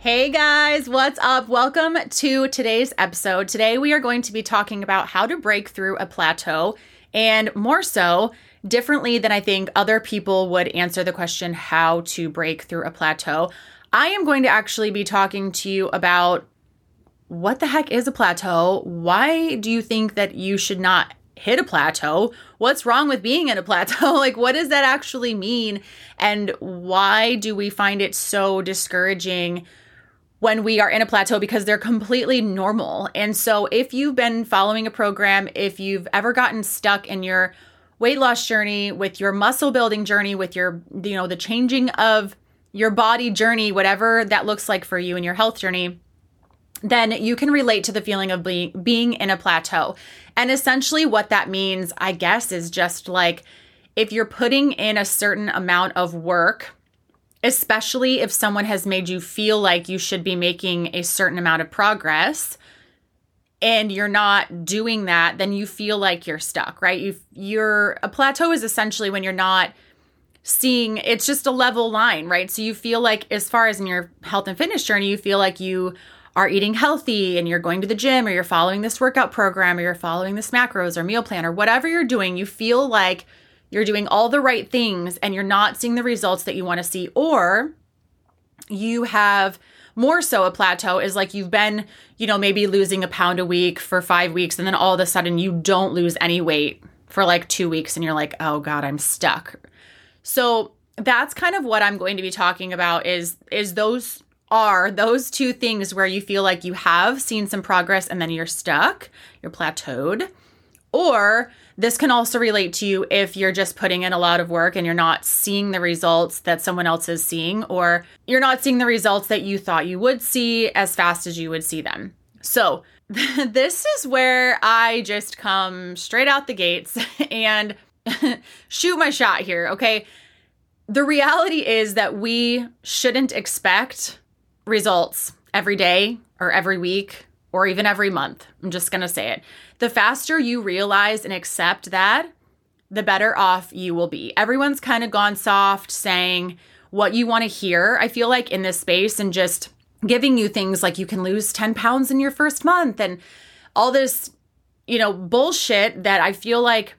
Hey guys, what's up? Welcome to today's episode. Today we are going to be talking about how to break through a plateau and more so, differently than I think other people would answer the question how to break through a plateau. I am going to actually be talking to you about what the heck is a plateau? Why do you think that you should not hit a plateau? What's wrong with being in a plateau? like, what does that actually mean? And why do we find it so discouraging? When we are in a plateau because they're completely normal. And so, if you've been following a program, if you've ever gotten stuck in your weight loss journey, with your muscle building journey, with your, you know, the changing of your body journey, whatever that looks like for you in your health journey, then you can relate to the feeling of being, being in a plateau. And essentially, what that means, I guess, is just like if you're putting in a certain amount of work especially if someone has made you feel like you should be making a certain amount of progress and you're not doing that then you feel like you're stuck right? You you're a plateau is essentially when you're not seeing it's just a level line right? So you feel like as far as in your health and fitness journey you feel like you are eating healthy and you're going to the gym or you're following this workout program or you're following this macros or meal plan or whatever you're doing you feel like you're doing all the right things and you're not seeing the results that you want to see, or you have more so a plateau is like you've been, you know, maybe losing a pound a week for five weeks, and then all of a sudden you don't lose any weight for like two weeks, and you're like, oh God, I'm stuck. So that's kind of what I'm going to be talking about is is those are those two things where you feel like you have seen some progress and then you're stuck, you're plateaued, or this can also relate to you if you're just putting in a lot of work and you're not seeing the results that someone else is seeing, or you're not seeing the results that you thought you would see as fast as you would see them. So, this is where I just come straight out the gates and shoot my shot here, okay? The reality is that we shouldn't expect results every day or every week or even every month. I'm just going to say it. The faster you realize and accept that, the better off you will be. Everyone's kind of gone soft saying what you want to hear, I feel like, in this space and just giving you things like you can lose 10 pounds in your first month and all this, you know, bullshit that I feel like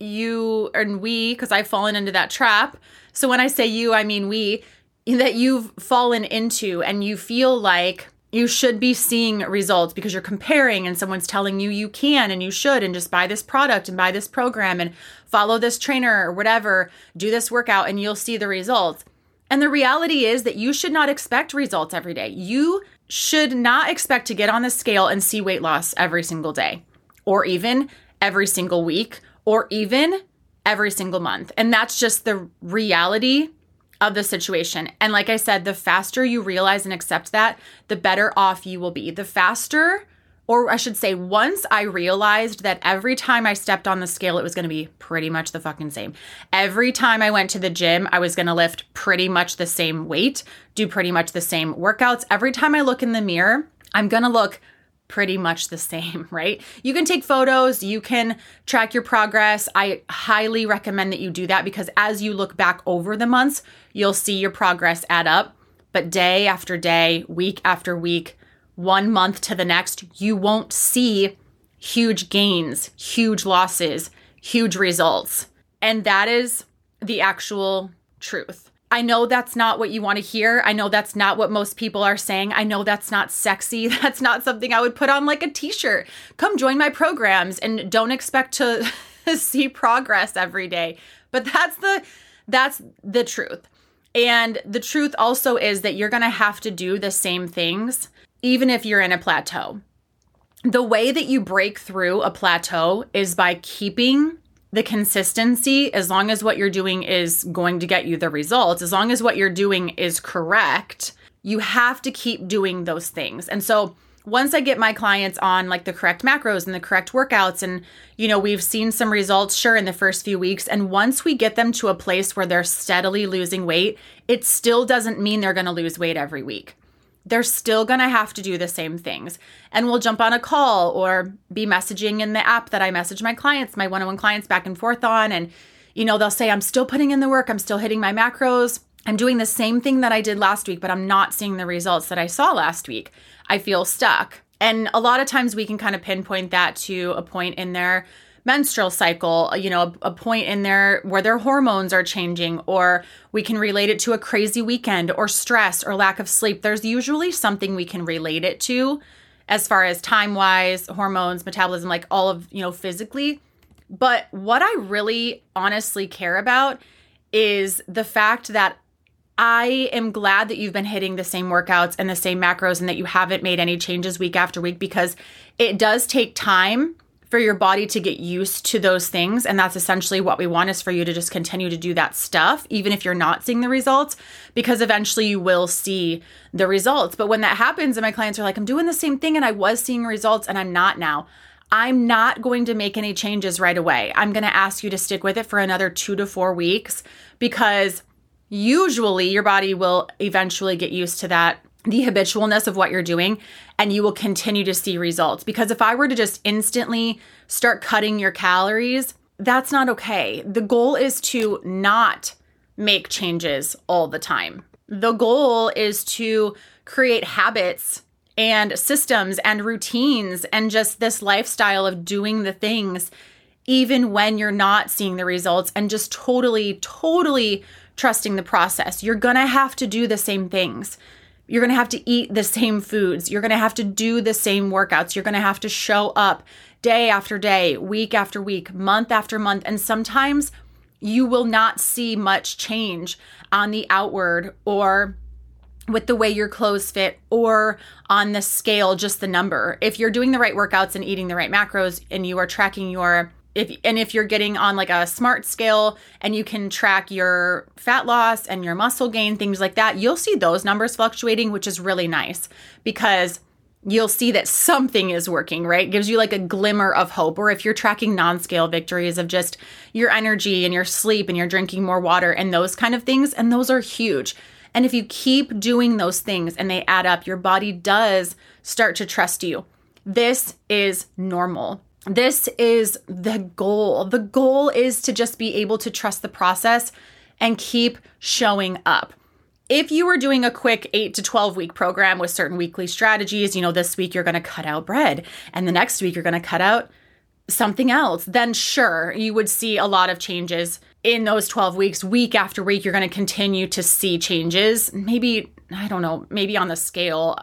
you and we, because I've fallen into that trap. So when I say you, I mean we, that you've fallen into and you feel like you should be seeing results because you're comparing and someone's telling you you can and you should and just buy this product and buy this program and follow this trainer or whatever, do this workout and you'll see the results. And the reality is that you should not expect results every day. You should not expect to get on the scale and see weight loss every single day or even every single week or even every single month. And that's just the reality of the situation. And like I said, the faster you realize and accept that, the better off you will be. The faster, or I should say, once I realized that every time I stepped on the scale, it was going to be pretty much the fucking same. Every time I went to the gym, I was going to lift pretty much the same weight, do pretty much the same workouts. Every time I look in the mirror, I'm going to look pretty much the same, right? You can take photos, you can track your progress. I highly recommend that you do that because as you look back over the months, you'll see your progress add up. But day after day, week after week, one month to the next, you won't see huge gains, huge losses, huge results. And that is the actual truth. I know that's not what you want to hear. I know that's not what most people are saying. I know that's not sexy. That's not something I would put on like a t shirt. Come join my programs and don't expect to see progress every day. But that's the that's the truth. And the truth also is that you're going to have to do the same things even if you're in a plateau. The way that you break through a plateau is by keeping the consistency, as long as what you're doing is going to get you the results, as long as what you're doing is correct, You have to keep doing those things. And so once I get my clients on like the correct macros and the correct workouts, and you know, we've seen some results, sure, in the first few weeks. And once we get them to a place where they're steadily losing weight, it still doesn't mean they're gonna lose weight every week. They're still gonna have to do the same things. And we'll jump on a call or be messaging in the app that I message my clients, my one on one clients back and forth on. And, you know, they'll say, I'm still putting in the work, I'm still hitting my macros. I'm doing the same thing that I did last week, but I'm not seeing the results that I saw last week. I feel stuck. And a lot of times we can kind of pinpoint that to a point in their menstrual cycle, you know, a, a, point in there where their hormones are changing, or we can relate it to a crazy weekend or stress or lack of sleep. There's usually something we can relate it to as far as time wise, hormones, metabolism, like all of, you know, physically. But what I really honestly care about is the fact that I am glad that you've been hitting the same workouts and the same macros and that you haven't made any changes week after week because it does take time for your body to get used to those things and that's essentially what we want is for you to just continue to do that stuff even if you're not seeing the results because eventually you will see the results but when that happens and my clients are like I'm doing the same thing and I was seeing results and I'm not now I'm not going to make any changes right away. I'm going to ask you to stick with it for another 2 to 4 weeks because usually your body will eventually get used to that the habitualness of what you're doing and you will continue to see results because if i were to just instantly start cutting your calories that's not okay the goal is to not make changes all the time the goal is to create habits and systems and routines and just this lifestyle of doing the things even when you're not seeing the results and just totally totally trusting the process. You're going to have to do the same things. You're going to have to eat the same foods. You're going to have to do the same workouts. You're going to have to show up day after day, week after week, month after month. And sometimes you will not see much change on the outward or with the way your clothes fit or on the scale, just the number. If you're doing the right workouts and eating the right macros and you are tracking your if and if you're getting on like a smart scale and you can track your fat loss and your muscle gain things like that you'll see those numbers fluctuating which is really nice because you'll see that something is working right? Gives you like a glimmer of hope. Or if you're tracking non-scale victories of just your energy and your sleep and you're drinking more water and those kind of things and those are huge. And if you keep doing those things and they add up your body does start to trust you. This is normal this is the goal. The goal is to just be able to trust the process and keep showing up. If you were doing a quick 8 to 12 week program with certain weekly strategies, you know, this week you're going to cut out bread and the next week you're going to cut out something else, then sure, you would see a lot of changes in those 12 weeks. Week after week, you're going to continue to see changes. Maybe, I don't know, maybe on the scale,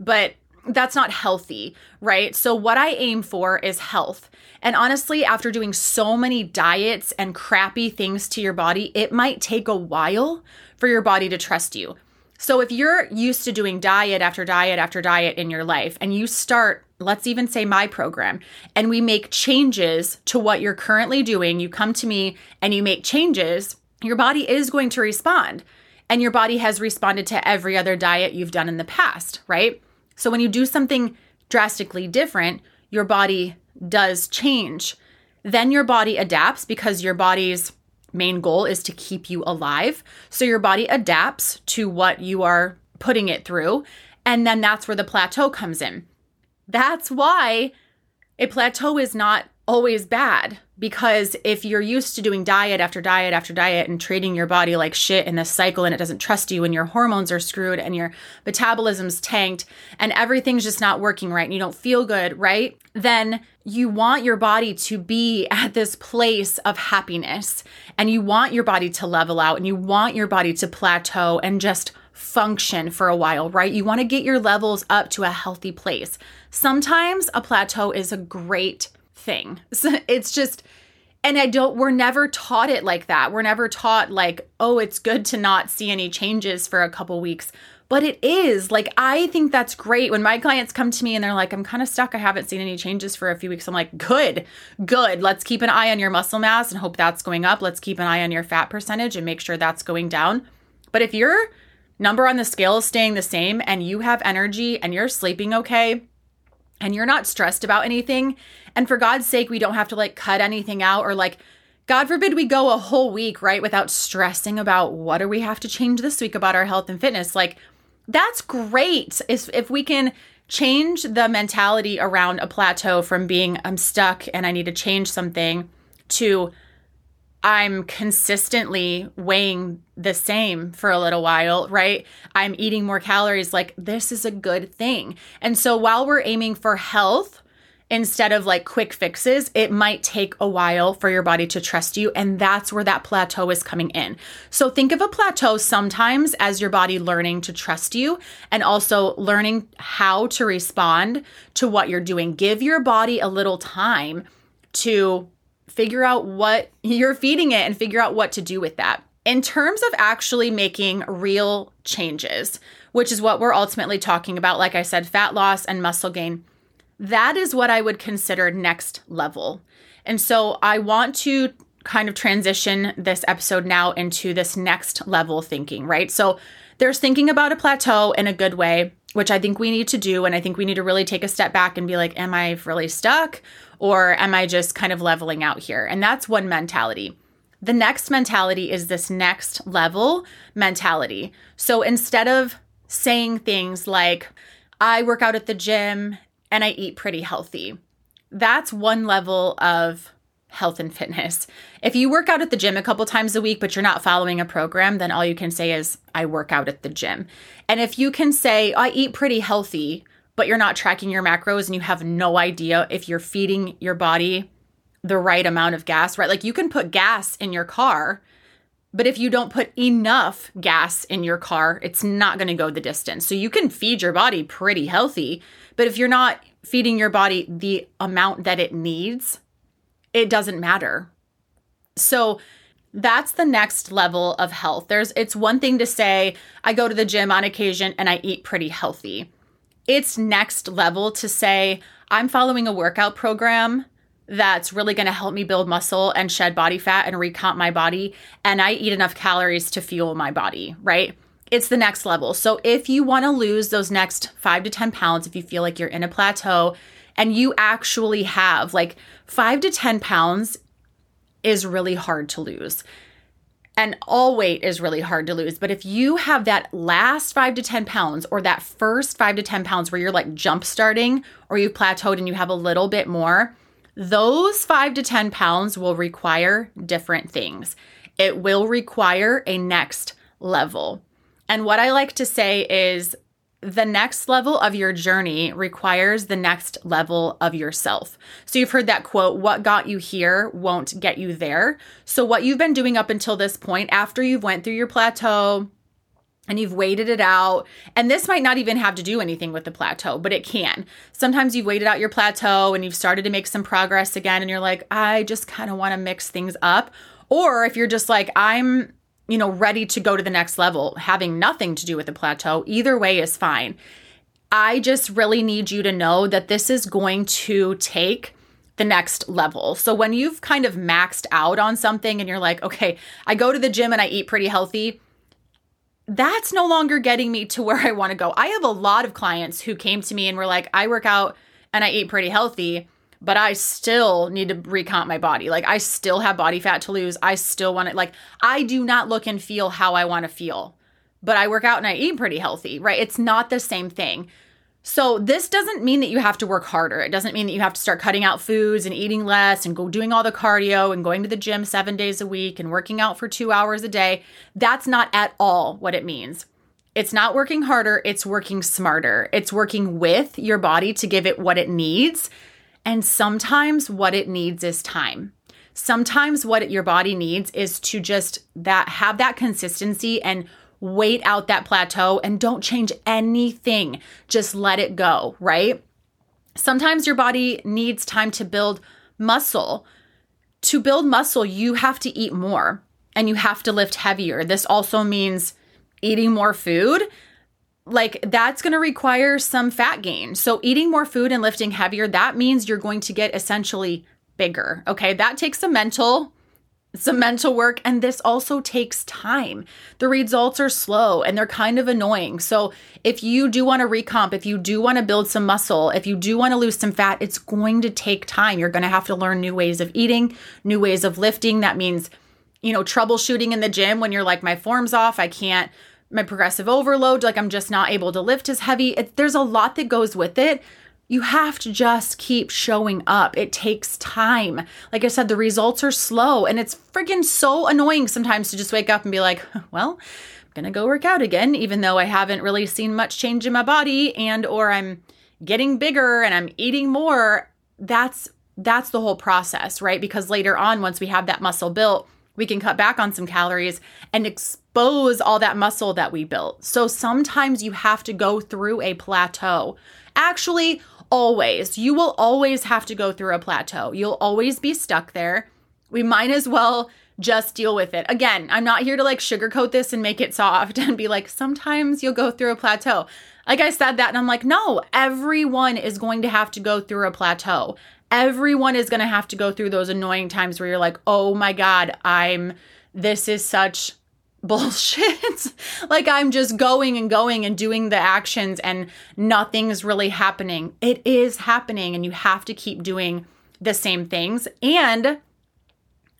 but that's not healthy, right? So, what I aim for is health. And honestly, after doing so many diets and crappy things to your body, it might take a while for your body to trust you. So, if you're used to doing diet after diet after diet in your life, and you start, let's even say my program, and we make changes to what you're currently doing, you come to me and you make changes, your body is going to respond. And your body has responded to every other diet you've done in the past, right? So when you do something drastically different, your body does change. Then your body adapts because your body's main goal is to keep you alive. So your body adapts to what you are putting it through. And then that's where the plateau comes in. That's why a plateau is not always bad because if you're used to doing diet after diet after diet and treating your body like shit in this cycle and it doesn't trust you and your hormones are screwed and your metabolism's tanked and everything's just not working right and you don't feel good, right? Then you want your body to be at this place of happiness and you want your body to level out and you want your body to plateau and just function for a while, right? You want to get your levels up to a healthy place. Sometimes a plateau is a great thing. So it's just, and I don't, we're never taught it like that. We're never taught, like, oh, it's good to not see any changes for a couple weeks. But it is. Like, I think that's great. When my clients come to me and they're like, I'm kind of stuck. I haven't seen any changes for a few weeks. I'm like, good, good. Let's keep an eye on your muscle mass and hope that's going up. Let's keep an eye on your fat percentage and make sure that's going down. But if you're number on the scale is staying the same and you have energy and you're sleeping okay and you're not stressed about anything, and for God's sake, we don't have to like cut anything out or like, God forbid we go a whole week, right, without stressing about what do we have to change this week about our health and fitness. Like, that's great. If, if we can change the mentality around a plateau from being I'm stuck and I need to change something to I'm consistently weighing the same for a little while, right? I'm eating more calories. Like, this is a good thing. And so, while we're aiming for health, instead of like quick fixes, it might take a while for your body to trust you. And that's where that plateau is coming in. So think of a plateau sometimes as your body learning to trust you and also learning how to respond to what you're doing. Give your body a little time to figure out what you're feeding it and figure out what to do with that. In terms of actually making real changes, which is what we're ultimately talking about, like I said, fat loss and muscle gain that is what I would consider next level. And so I want to kind of transition this episode now into this next level thinking, right? So there's thinking about a plateau in a good way, which I think we need to do. And I think we need to really take a step back and be like, am I really stuck? Or am I just kind of leveling out here? And that's one mentality. The next mentality is this next level mentality. So instead of saying things like, I work out at the gym and I eat pretty healthy. That's one level of health and fitness. If you work out at the gym a couple times a week, but you're not following a program, then all you can say is, I work out at the gym. And if you can say, I eat pretty healthy, but you're not tracking your macros and you have no idea if you're feeding your body the right amount of gas, right? Like you can put gas in your car, but if you don't put enough gas in your car, it's not going to go the distance. So you can feed your body pretty healthy, but if you're not feeding your body the amount that it needs, it doesn't matter. So that's the next level of health. There's it's one thing to say I go to the gym on occasion and I eat pretty healthy. It's next level to say I'm following a workout program that's really going to help me build muscle and shed body fat and recomp my body and I eat enough calories to fuel my body, right? it's the next level. So if you want to lose those next five to 10 pounds, if you feel like you're in a plateau and you actually have like five to 10 pounds is really hard to lose. And all weight is really hard to lose. But if you have that last five to 10 pounds or that first five to 10 pounds where you're like jump starting or you've plateaued and you have a little bit more, those five to 10 pounds will require different things. It will require a next level. And what I like to say is the next level of your journey requires the next level of yourself. So you've heard that quote, what got you here won't get you there. So what you've been doing up until this point after you've went through your plateau, and you've waited it out. And this might not even have to do anything with the plateau, but it can. Sometimes you've waited out your plateau and you've started to make some progress again, and you're like, I just kind of want to mix things up. Or if you're just like, I'm you know, ready to go to the next level, having nothing to do with the plateau, either way is fine. I just really need you to know that this is going to take the next level. So when you've kind of maxed out on something and you're like, okay, I go to the gym and I eat pretty healthy, that's no longer getting me to where I want to go. I have a lot of clients who came to me and were like, I work out and I eat pretty healthy but I still need to recomp my body. Like I still have body fat to lose. I still want to like I do not look and feel how I want to feel. But I work out and I eat pretty healthy, right? It's not the same thing. So this doesn't mean that you have to work harder. It doesn't mean that you have to start cutting out foods and eating less and go doing all the cardio and going to the gym 7 days a week and working out for 2 hours a day. That's not at all what it means. It's not working harder, it's working smarter. It's working with your body to give it what it needs and sometimes what it needs is time. Sometimes what your body needs is to just that have that consistency and wait out that plateau and don't change anything. Just let it go, right? Sometimes your body needs time to build muscle. To build muscle, you have to eat more and you have to lift heavier. This also means eating more food like that's going to require some fat gain. So eating more food and lifting heavier, that means you're going to get essentially bigger. Okay? That takes some mental some mental work, and this also takes time. The results are slow and they're kind of annoying. So, if you do want to recomp, if you do want to build some muscle, if you do want to lose some fat, it's going to take time. You're going to have to learn new ways of eating, new ways of lifting. That means, you know, troubleshooting in the gym when you're like, my form's off, I can't, my progressive overload, like I'm just not able to lift as heavy. It, there's a lot that goes with it you have to just keep showing up. It takes time. Like I said, the results are slow and it's freaking so annoying sometimes to just wake up and be like, well, I'm going to go work out again even though I haven't really seen much change in my body and or I'm getting bigger and I'm eating more. That's that's the whole process, right? Because later on once we have that muscle built, we can cut back on some calories and expose all that muscle that we built. So sometimes you have to go through a plateau. Actually, always. You will always have to go through a plateau. You'll always be stuck there. We might as well just deal with it. Again, I'm not here to like sugarcoat this and make it soft and be like, sometimes you'll go through a plateau. Like I said that, and I'm like, no, everyone is going to have to go through a plateau. Everyone is going to have to go through those annoying times where you're like, oh my God, I'm, this is such bullshit. like I'm just going and going and doing the actions and nothing's really happening. It is happening and you have to keep doing the same things and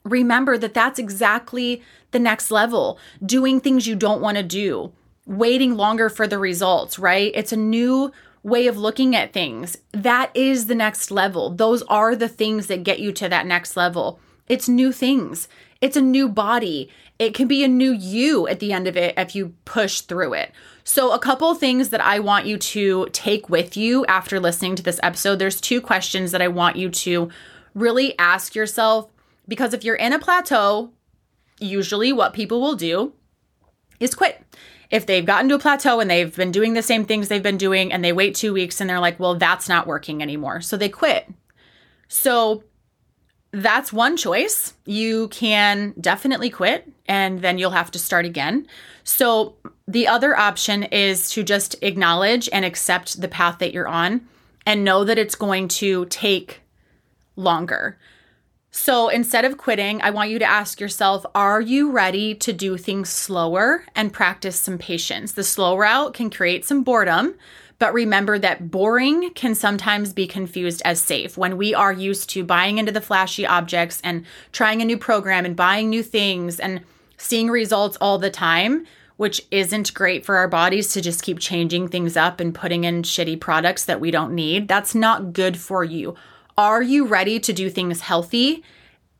remember that that's exactly the next level. Doing things you don't want to do, waiting longer for the results, right? It's a new way of looking at things. That is the next level. Those are the things that get you to that next level. It's new things. It's a new body. It can be a new you at the end of it if you push through it. So, a couple things that I want you to take with you after listening to this episode. There's two questions that I want you to really ask yourself because if you're in a plateau, usually what people will do is quit. If they've gotten to a plateau and they've been doing the same things they've been doing and they wait two weeks and they're like, well, that's not working anymore. So they quit. So that's one choice. You can definitely quit and then you'll have to start again. So, the other option is to just acknowledge and accept the path that you're on and know that it's going to take longer. So, instead of quitting, I want you to ask yourself Are you ready to do things slower and practice some patience? The slow route can create some boredom, but remember that boring can sometimes be confused as safe. When we are used to buying into the flashy objects and trying a new program and buying new things and seeing results all the time, which isn't great for our bodies to just keep changing things up and putting in shitty products that we don't need, that's not good for you. Are you ready to do things healthy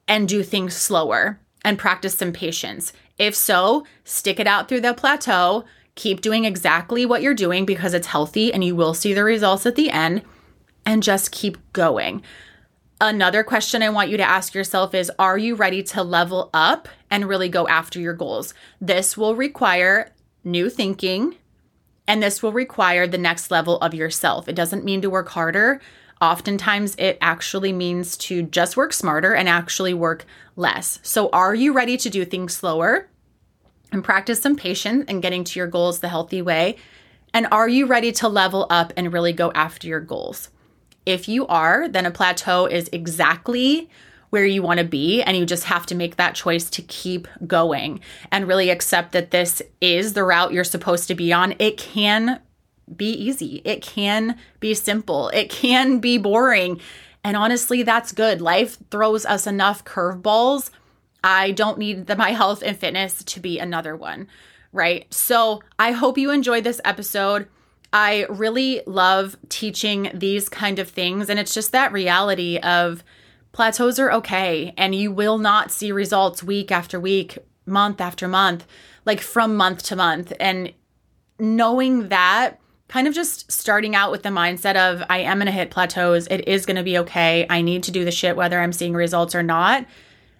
and do things slower and practice some patience? If so, stick it out through the plateau Keep doing exactly what you're doing because it's healthy and you will see the results at the end and just keep going. Another question I want you to ask yourself is Are you ready to level up and really go after your goals? This will require new thinking and this will require the next level of yourself. It doesn't mean to work harder. Oftentimes, it actually means to just work smarter and actually work less. So, are you ready to do things slower? And practice some patience and getting to your goals the healthy way? And are you ready to level up and really go after your goals? If you are, then a plateau is exactly where you want to be, and you just have to make that choice to keep going and really accept that this is the route you're supposed to be on. It can be easy, it can be simple, it can be boring. And honestly, that's good. Life throws us enough curveballs I don't need the, my health and fitness to be another one, right? So I hope you enjoyed this episode. I really love teaching these kind of things. And it's just that reality of plateaus are okay. And you will not see results week after week, month after month, like from month to month. And knowing that, kind of just starting out with the mindset of I am going to hit plateaus. It is going to be okay. I need to do the shit whether I'm seeing results or not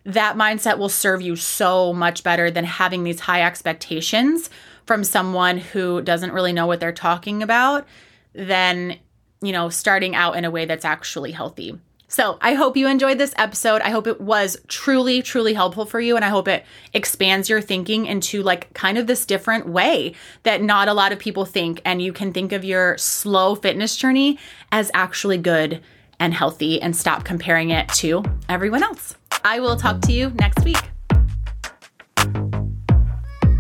that mindset will serve you so much better than having these high expectations from someone who doesn't really know what they're talking about than, you know, starting out in a way that's actually healthy. So, I hope you enjoyed this episode. I hope it was truly, truly helpful for you. And I hope it expands your thinking into like kind of this different way that not a lot of people think. And you can think of your slow fitness journey as actually good and healthy and stop comparing it to everyone else. I will talk to you next week.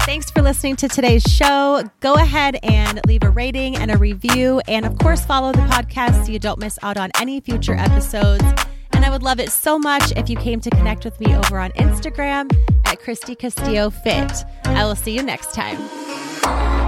Thanks for listening to today's show. Go ahead and leave a rating and a review. And of course, follow the podcast so you don't miss out on any future episodes. And I would love it so much if you came to connect with me over on Instagram at Kristy Castillo Fit. I will see you next time.